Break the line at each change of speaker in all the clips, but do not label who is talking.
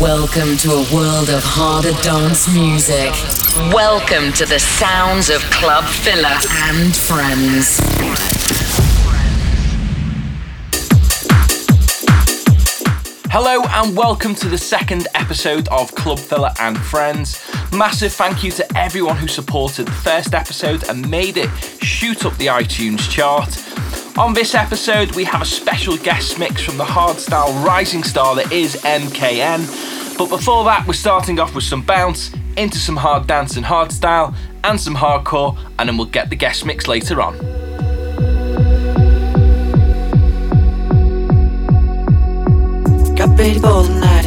Welcome to a world of harder dance music. Welcome to the sounds of Club Filler and Friends.
Hello and welcome to the second episode of Club Filler and Friends. Massive thank you to everyone who supported the first episode and made it shoot up the iTunes chart. On this episode, we have a special guest mix from the hardstyle rising star that is MKN. But before that, we're starting off with some bounce, into some hard dance and hardstyle, and some hardcore, and then we'll get the guest mix later on.
Got ready for the night.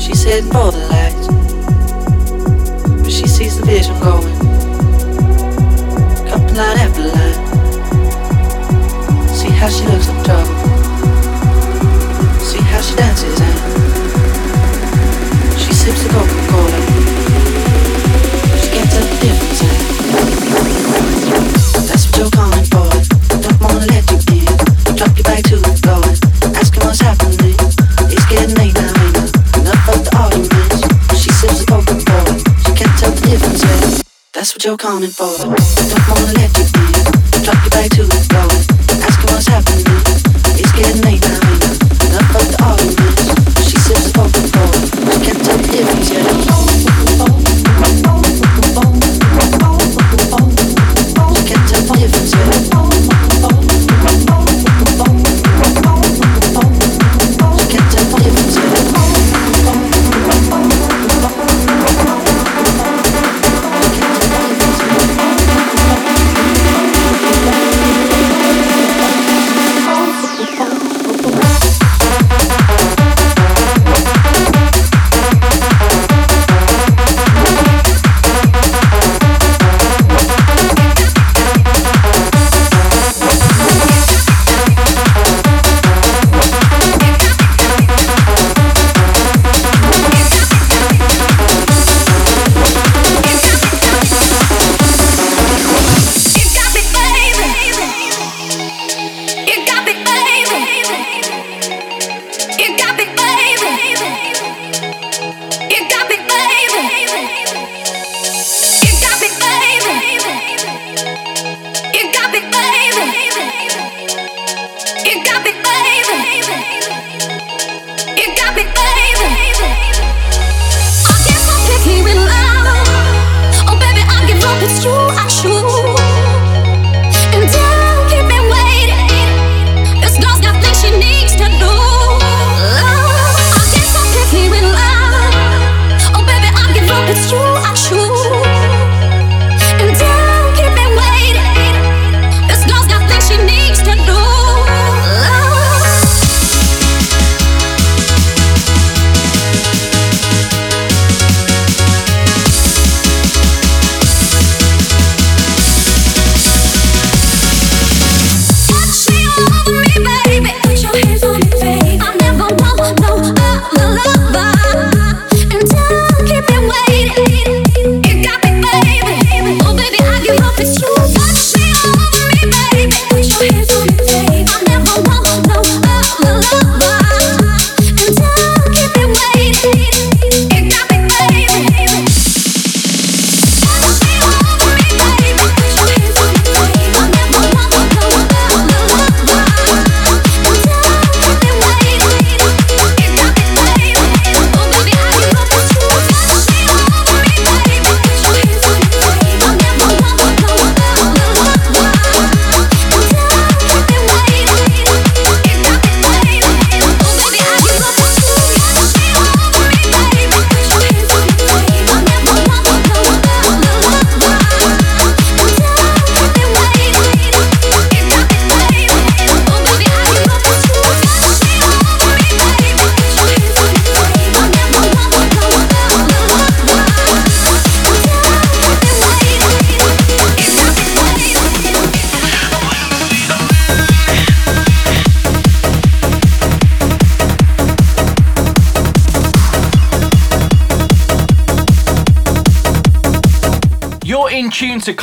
She's heading for the lights. But she sees the vision going. Couple line after line. How she looks like trouble. See how she dances and she sips the Coca-Cola. She can't tell the difference. And that's what you're calling for. Don't wanna let you in. Drop you back to the floor. Asking what's happening. It's getting late now? Enough of the arguments. She sips the Coca-Cola. She can't tell the difference. Yeah. That's what you're calling for. Don't wanna let you in. Drop you back to the floor. What's happening. It's getting late now,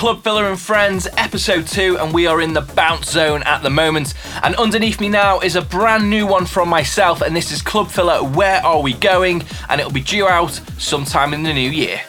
Club Filler and Friends, episode 2, and we are in the bounce zone at the moment. And underneath me now is a brand new one from myself, and this is Club Filler Where Are We Going? And it'll be due out sometime in the new year.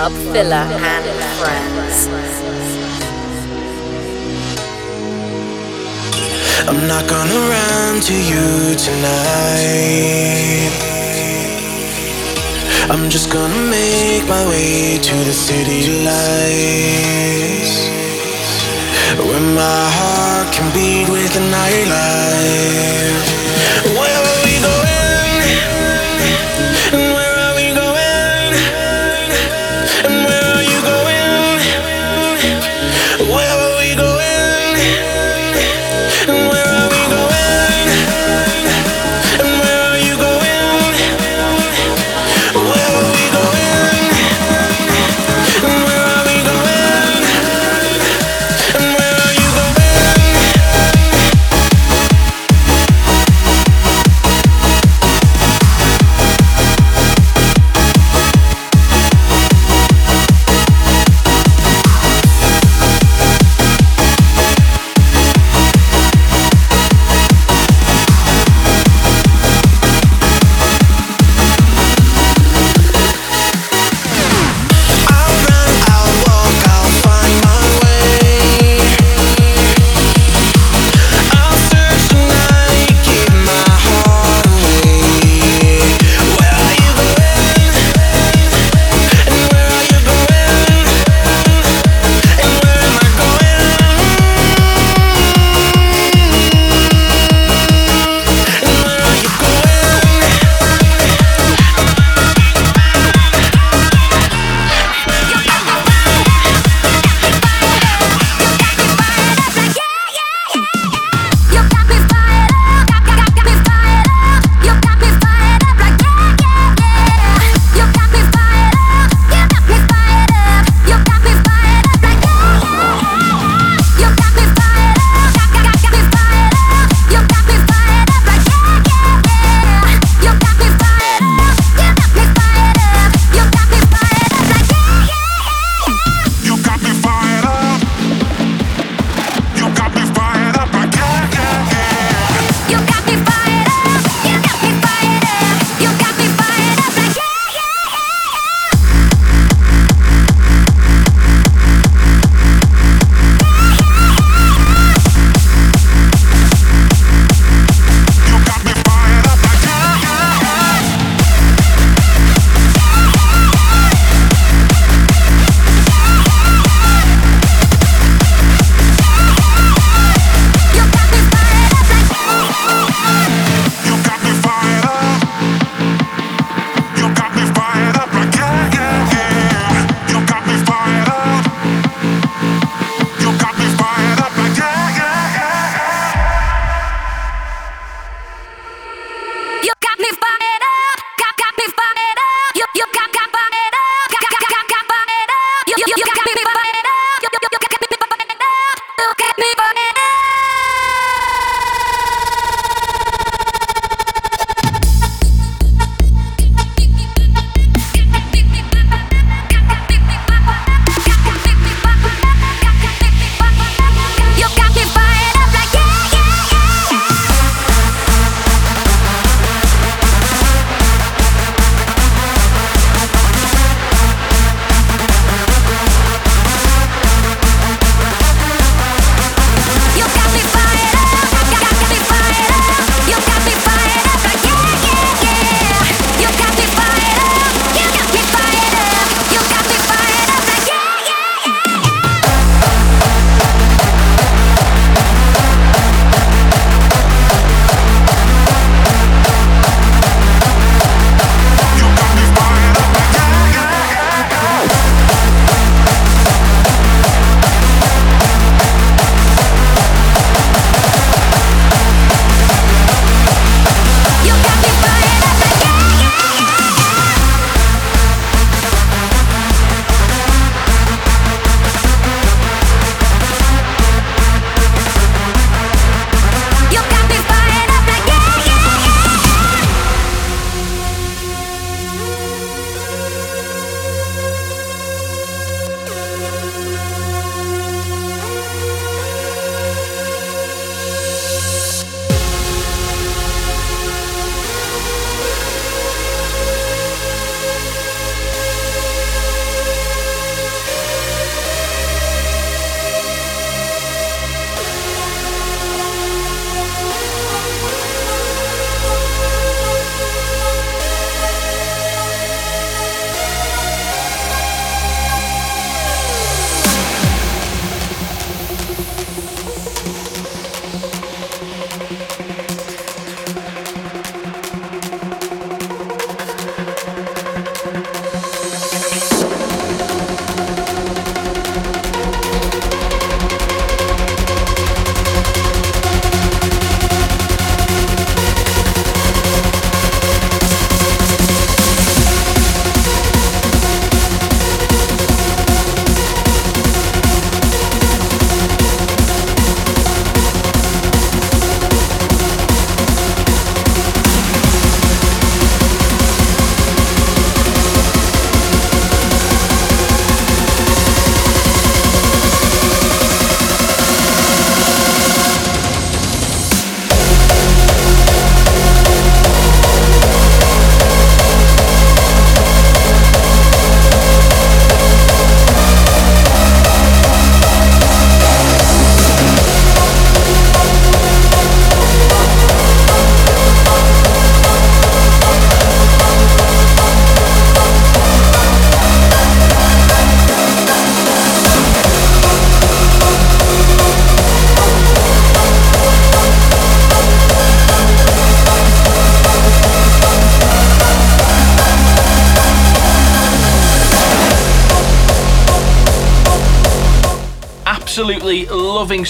Club Filler and Friends.
I'm not gonna run to you tonight. I'm just gonna make my way to the city lights. Where my heart can beat with the nightlife.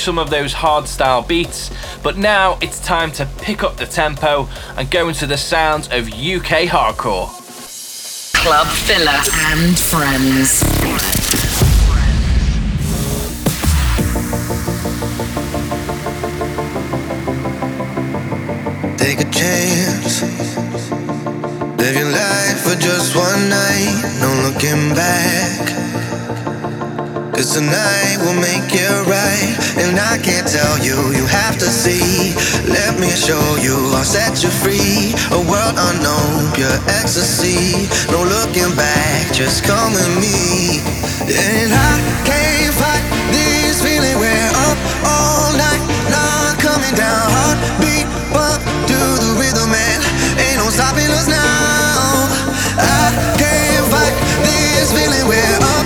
Some of those hardstyle beats, but now it's time to pick up the tempo and go into the sounds of UK hardcore.
Club Filler and Friends.
Take a chance. Live your life for just one night, no looking back. Cause tonight will make it right. And I can't tell you, you have to see. Let me show you, I'll set you free. A world unknown, pure ecstasy. No looking back, just come with me. And I can't fight this feeling. We're up all night, not coming down. Heartbeat bump to the rhythm, and ain't no stopping us now. I can't fight this feeling. We're up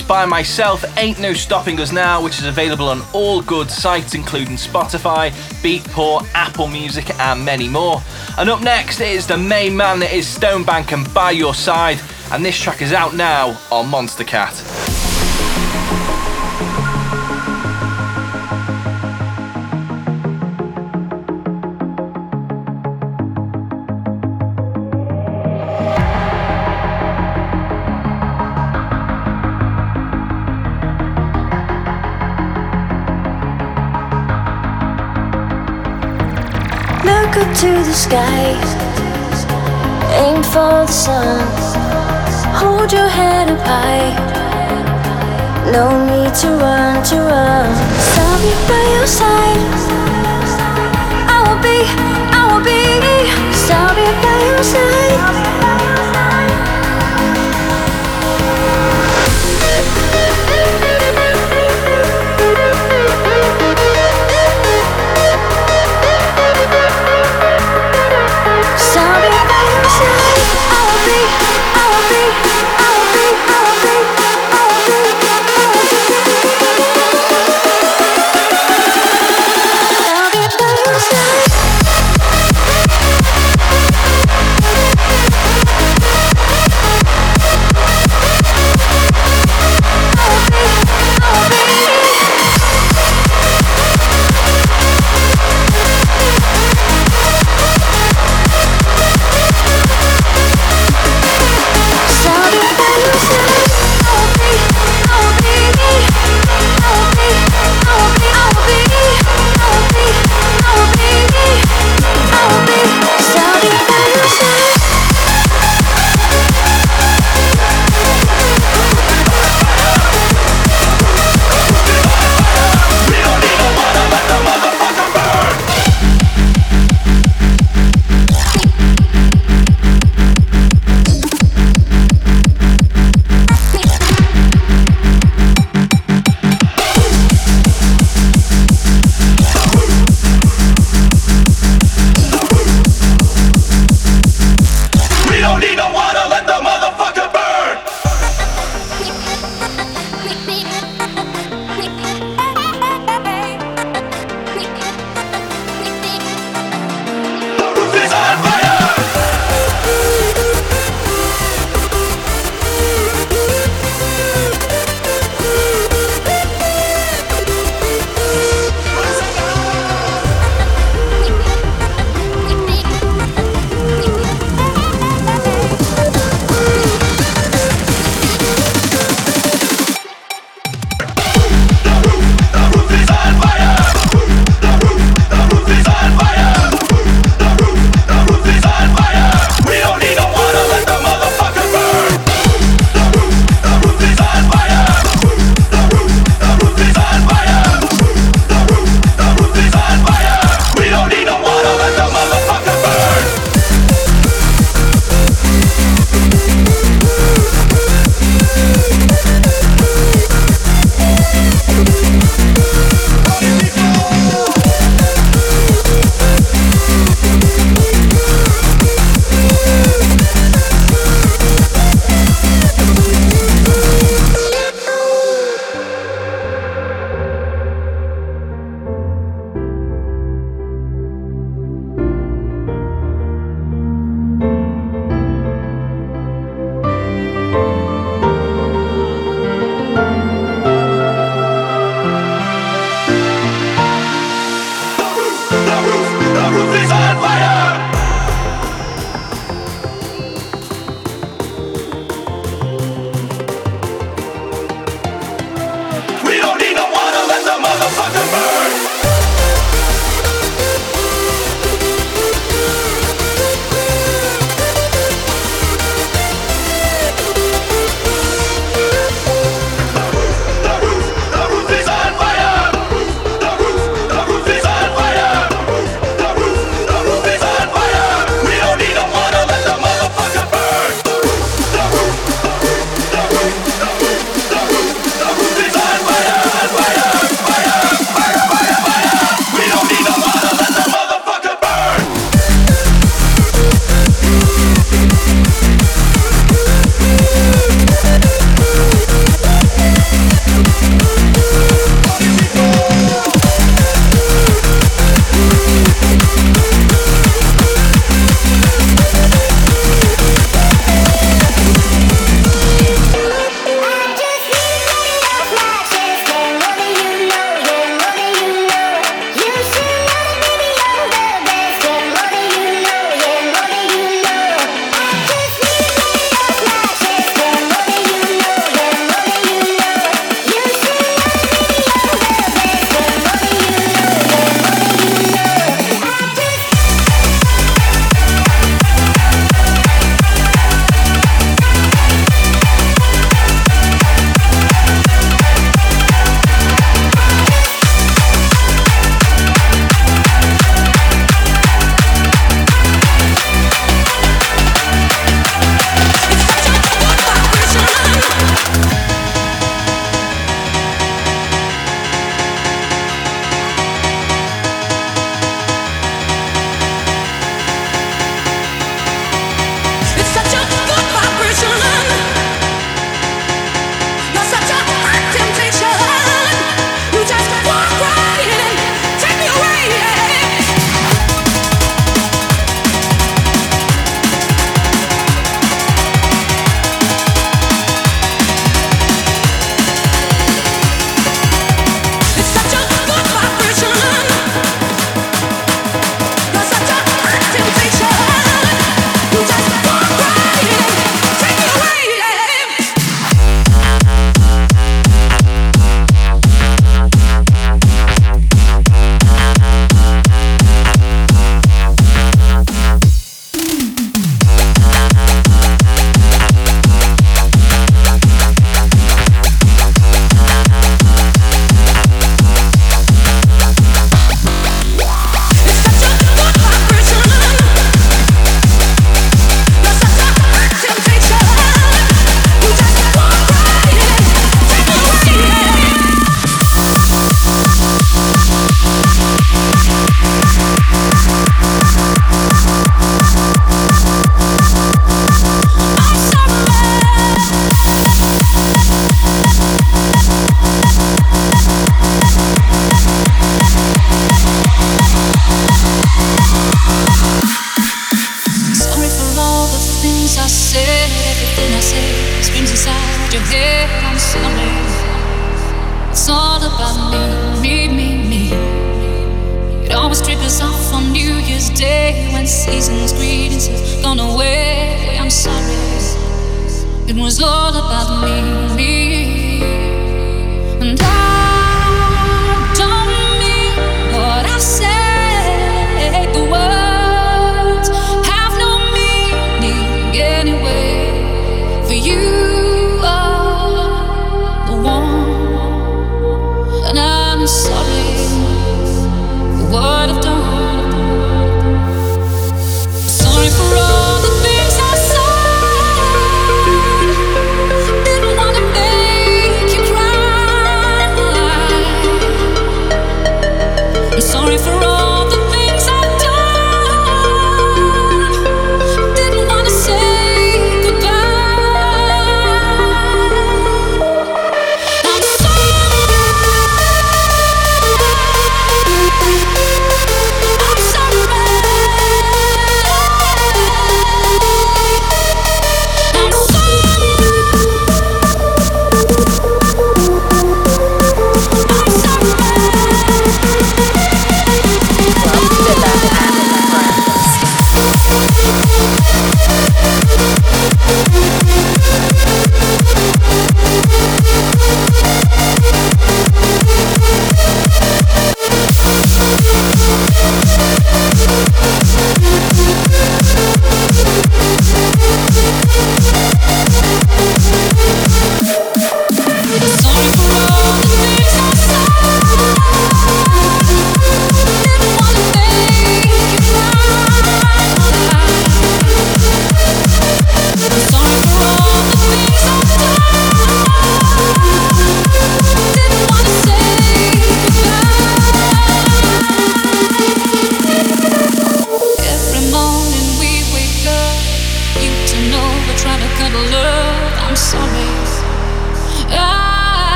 by myself, Ain't No Stopping Us Now, which is available on all good sites, including Spotify, Beatport, Apple Music, and many more. And up next is the main man that is Stonebank and By Your Side, and this track is out now on Monstercat.
Look up to the sky, aim for the sun. Hold your head up high. No need to run, to run. I'll be by your side. I will be, I will be. I'll be by your side.
about me, me. and I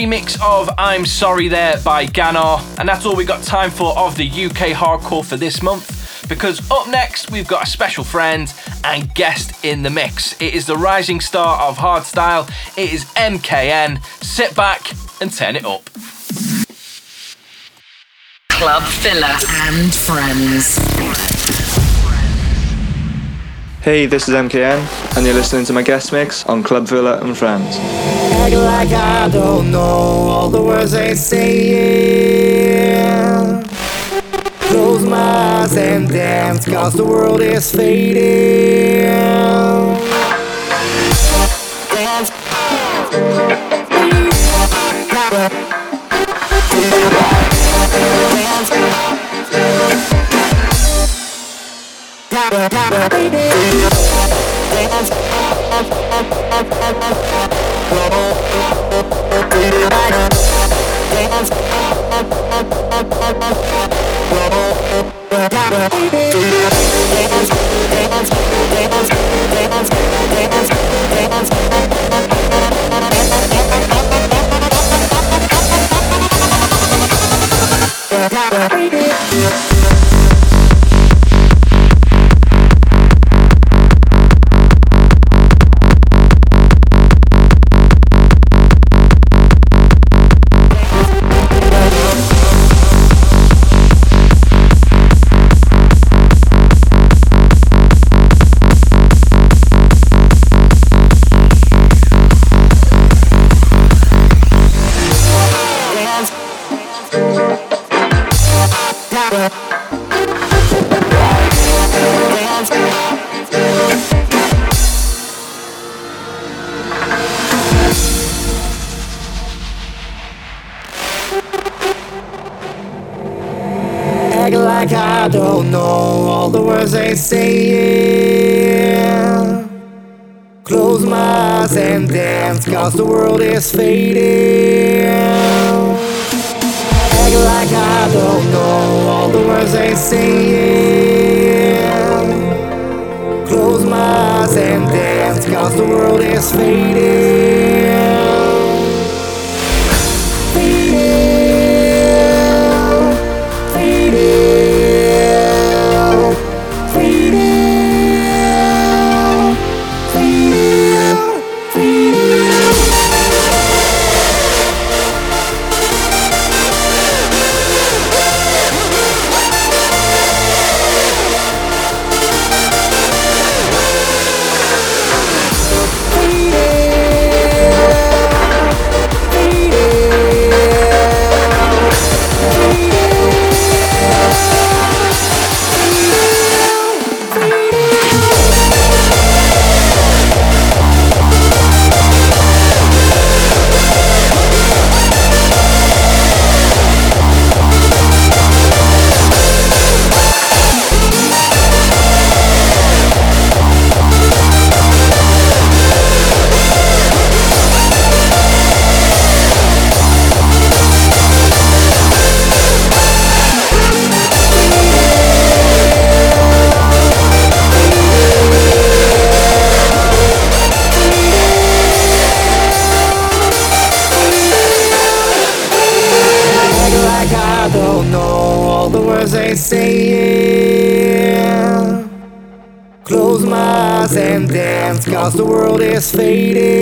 remix of I'm Sorry There by Ganar, and that's all we got time for of the UK hardcore for this month. Because up next, we've got a special friend and guest in the mix. It is the rising star of hardstyle, it is MKN. Sit back and turn it up.
Club Filler and Friends.
Hey, this is MKN, and you're listening to my guest mix on Club Filler and Friends.
Act like I don't know all the words they saying. Close my eyes and dance, cause the world is fading. Dance. Dance. Dance. Yeah. Cause the world is fading.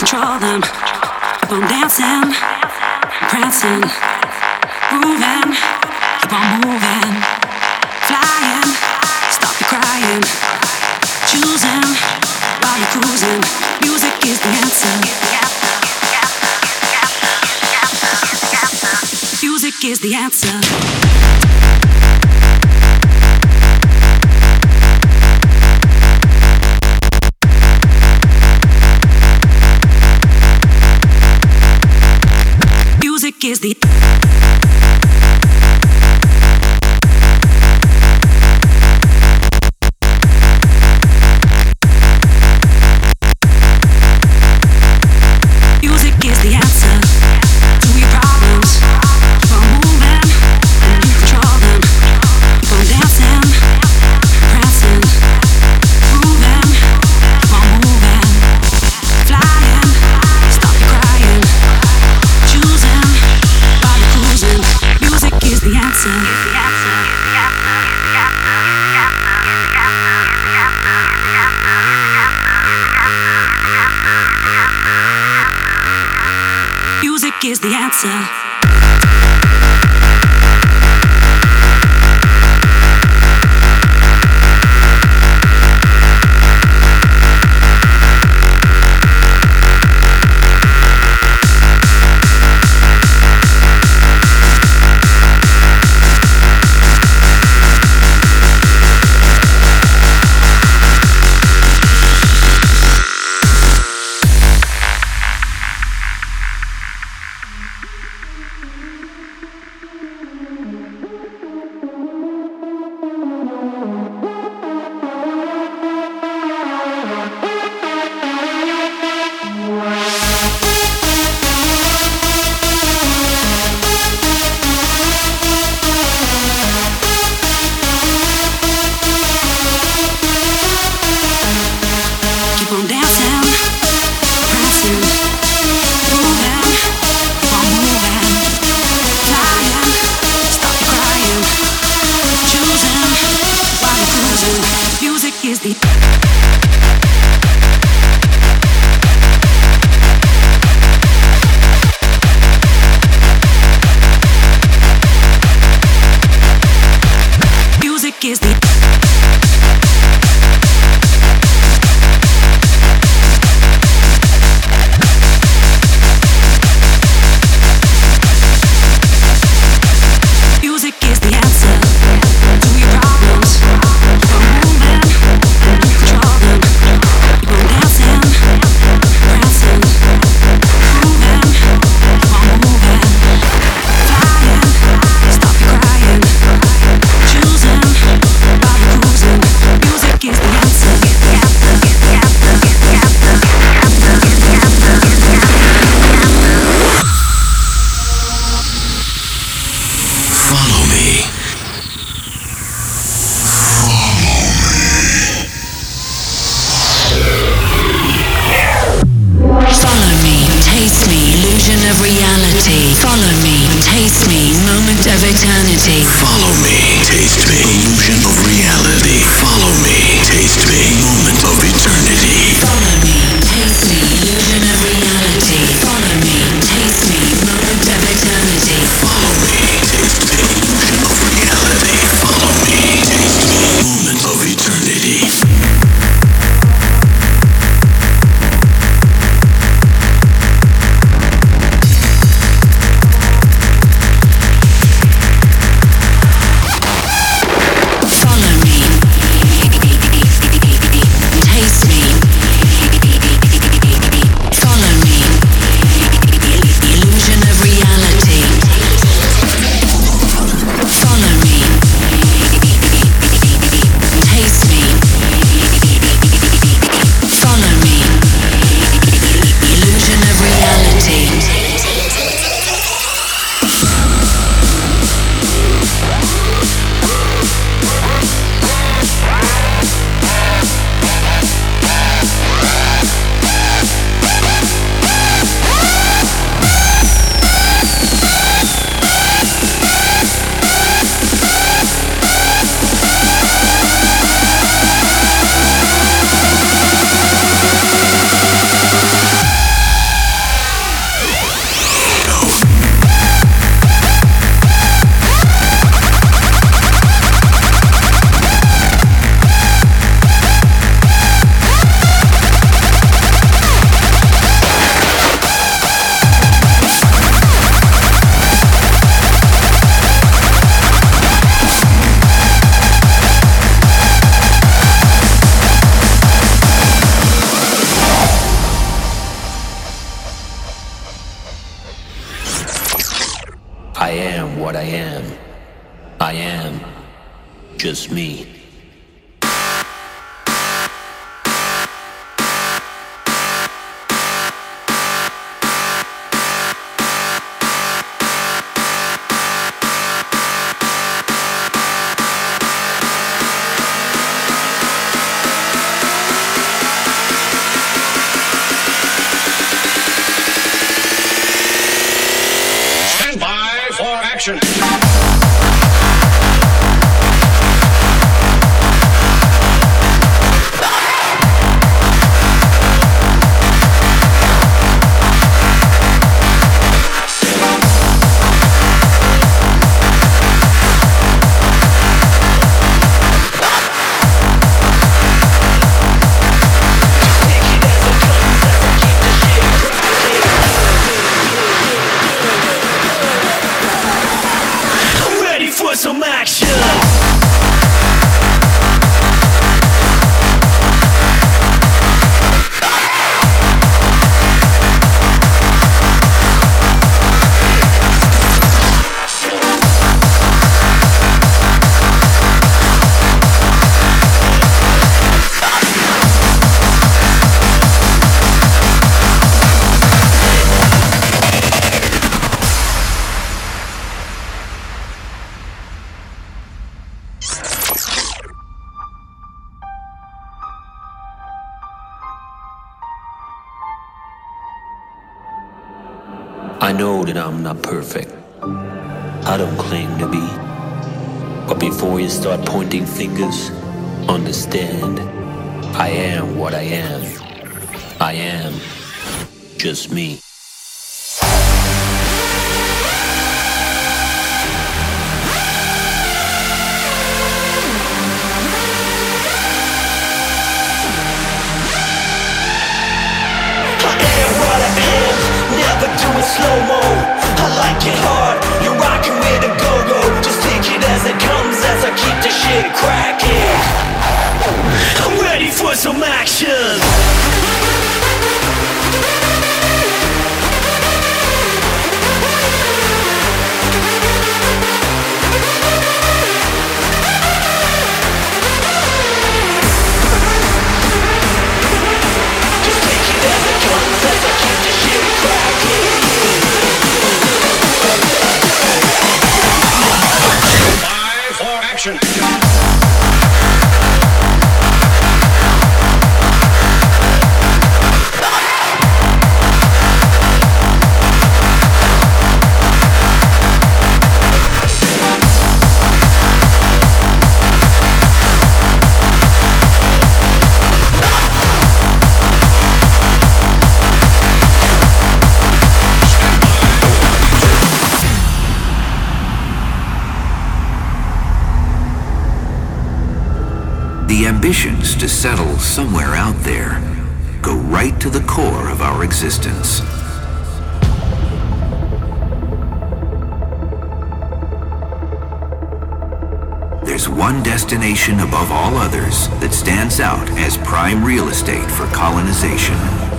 control them. Keep on dancing, prancing, moving, keep on moving, flying, stop your crying, choosing while you're cruising. Music is the answer. Music is the answer. Is the
just me.
The shit cracking. I'm ready for some action.
To settle somewhere out there go right to the core of our existence. There's one destination above all others that stands out as prime real estate for colonization.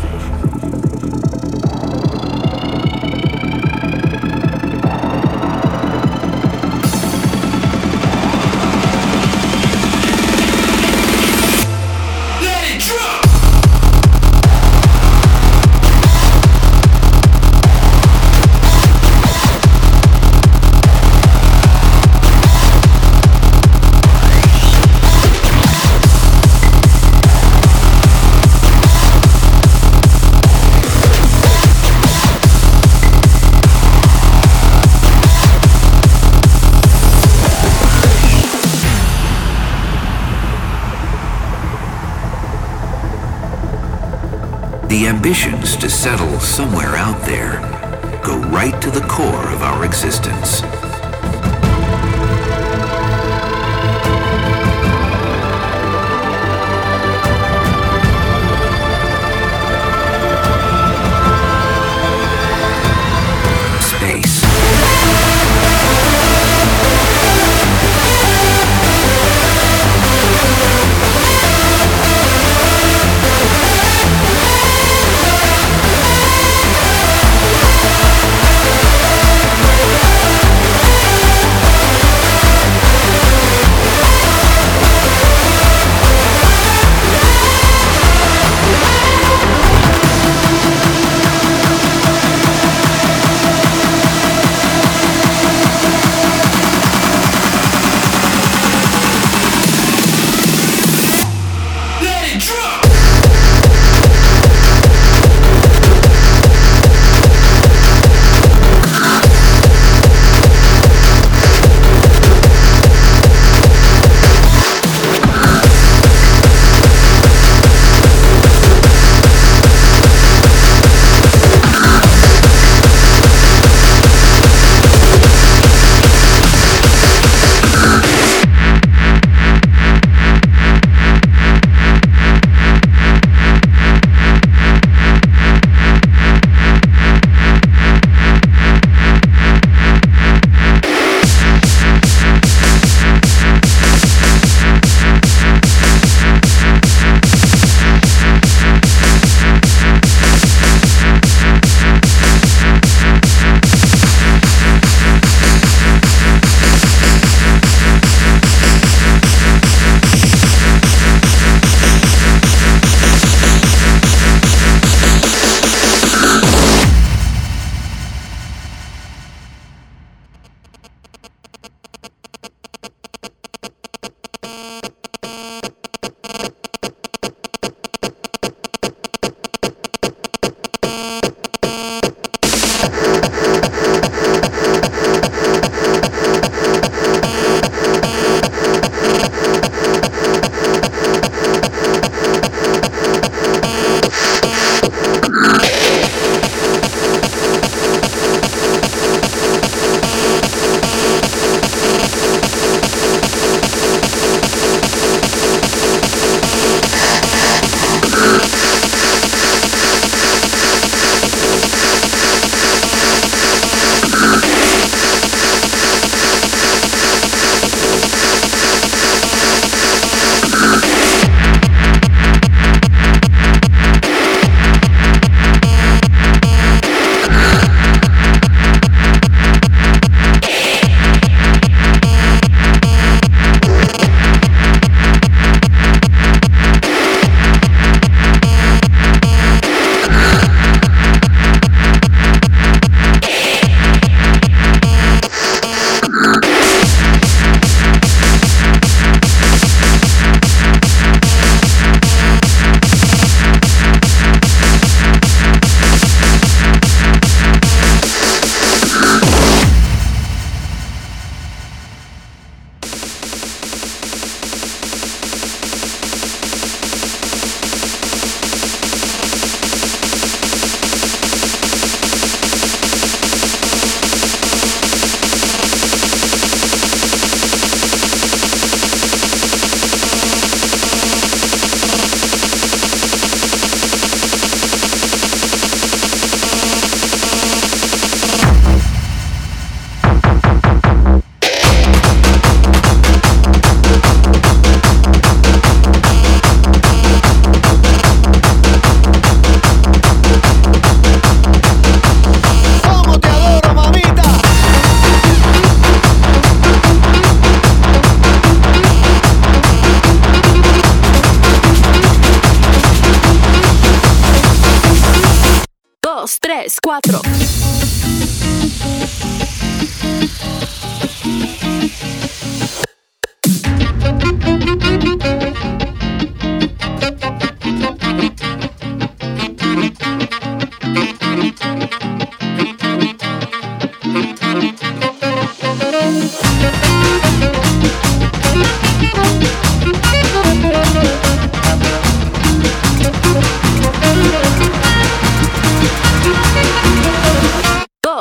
To settle somewhere out there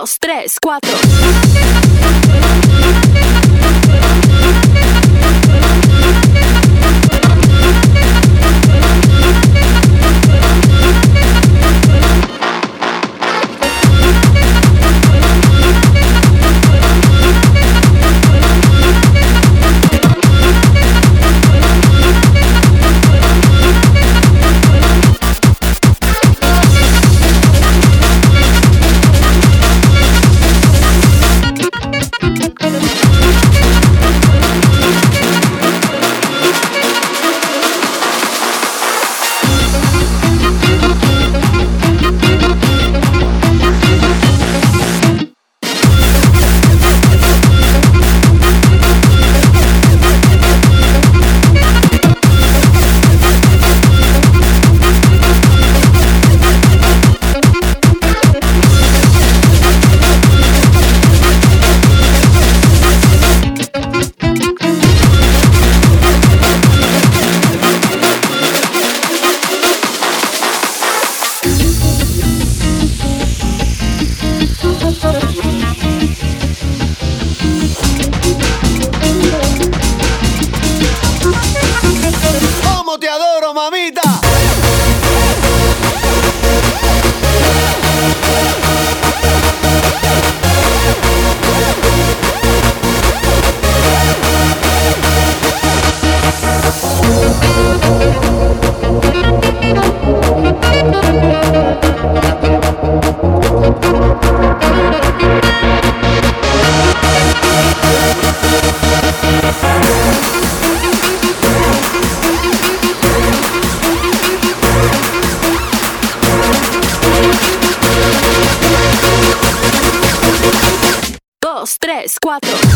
Dos, tres, cuatro.
3, 4.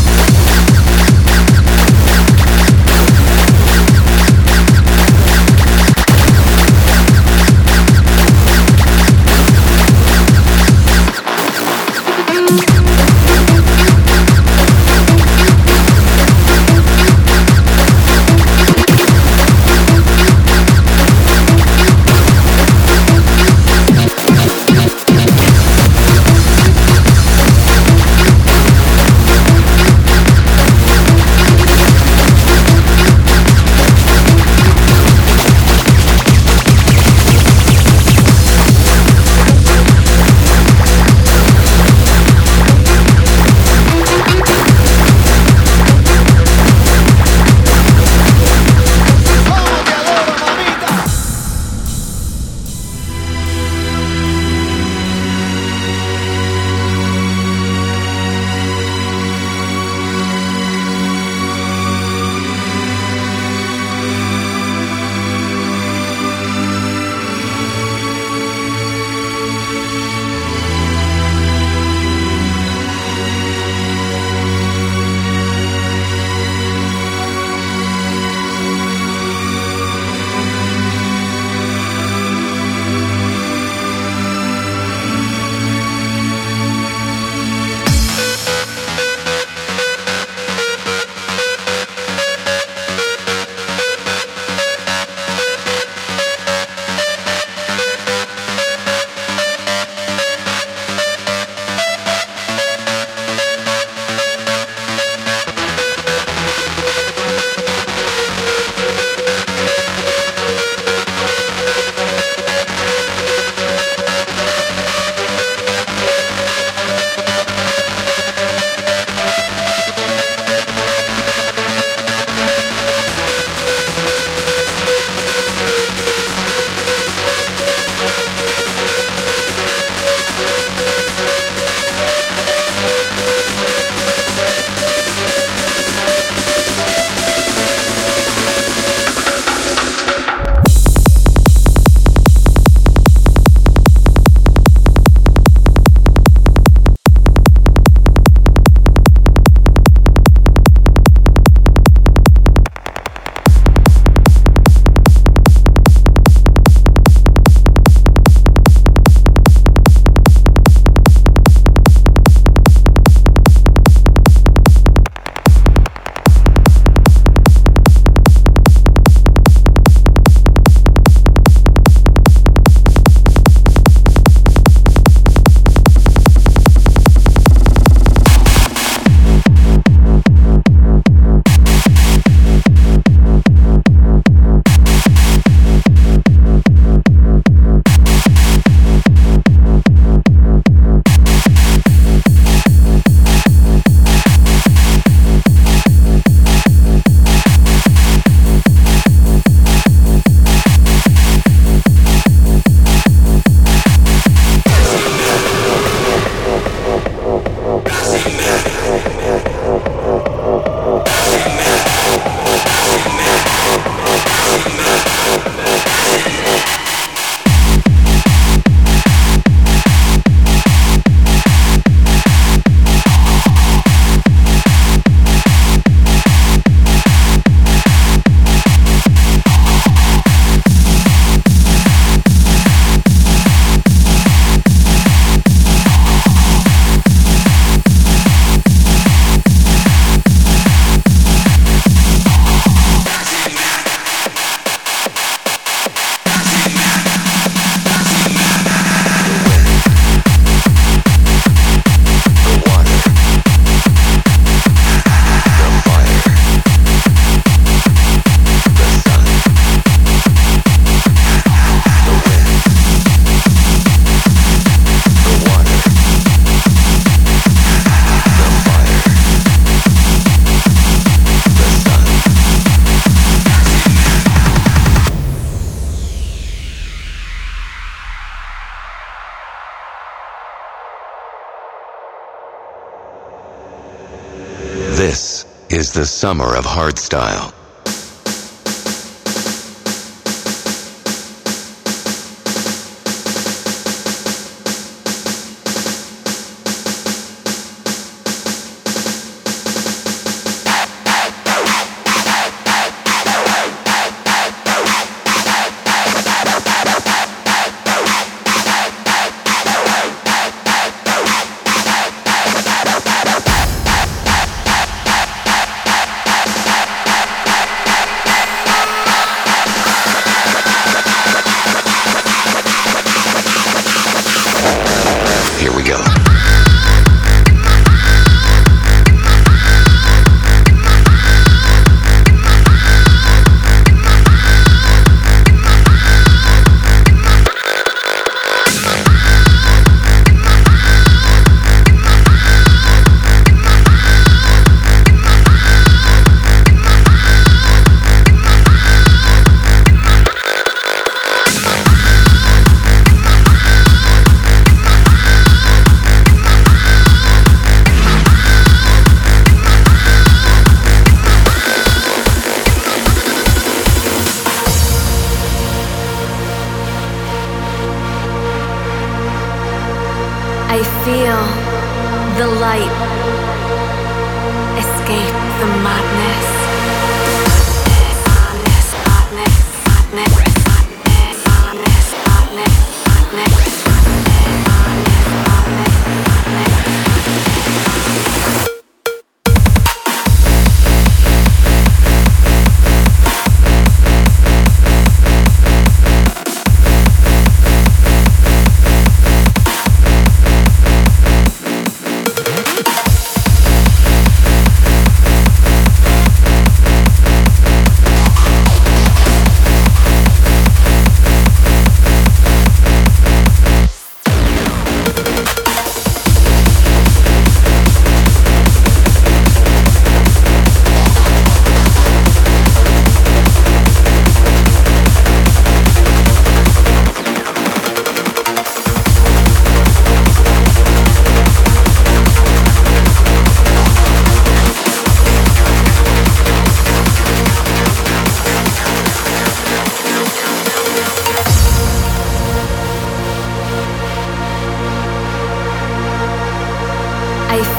Dos, tres, cuatro.
This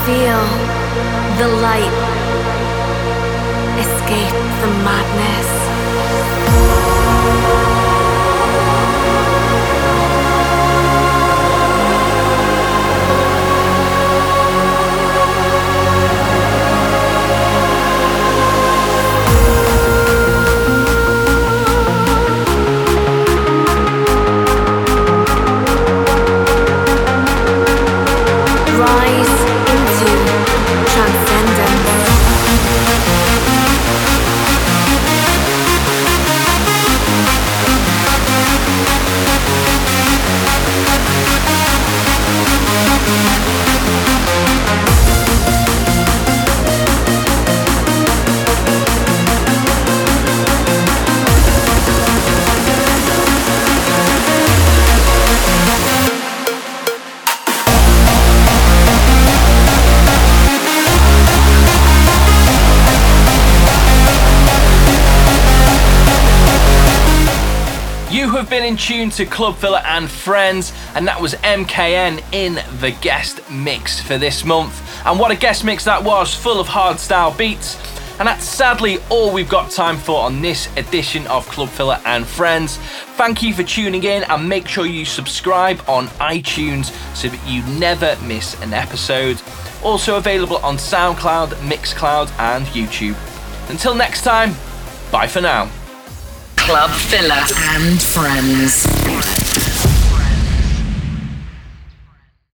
is the summer of hardstyle.
in tune to Club Filler and Friends, and that was MKN in the guest mix for this month. And what a guest mix that was, full of hardstyle beats. And that's sadly all we've got time for on this edition of Club Filler and Friends. Thank you for tuning in and make sure you subscribe on iTunes so that you never miss an episode. Also available on SoundCloud, Mixcloud, and YouTube. Until next time, bye for now.
Club Filler and Friends.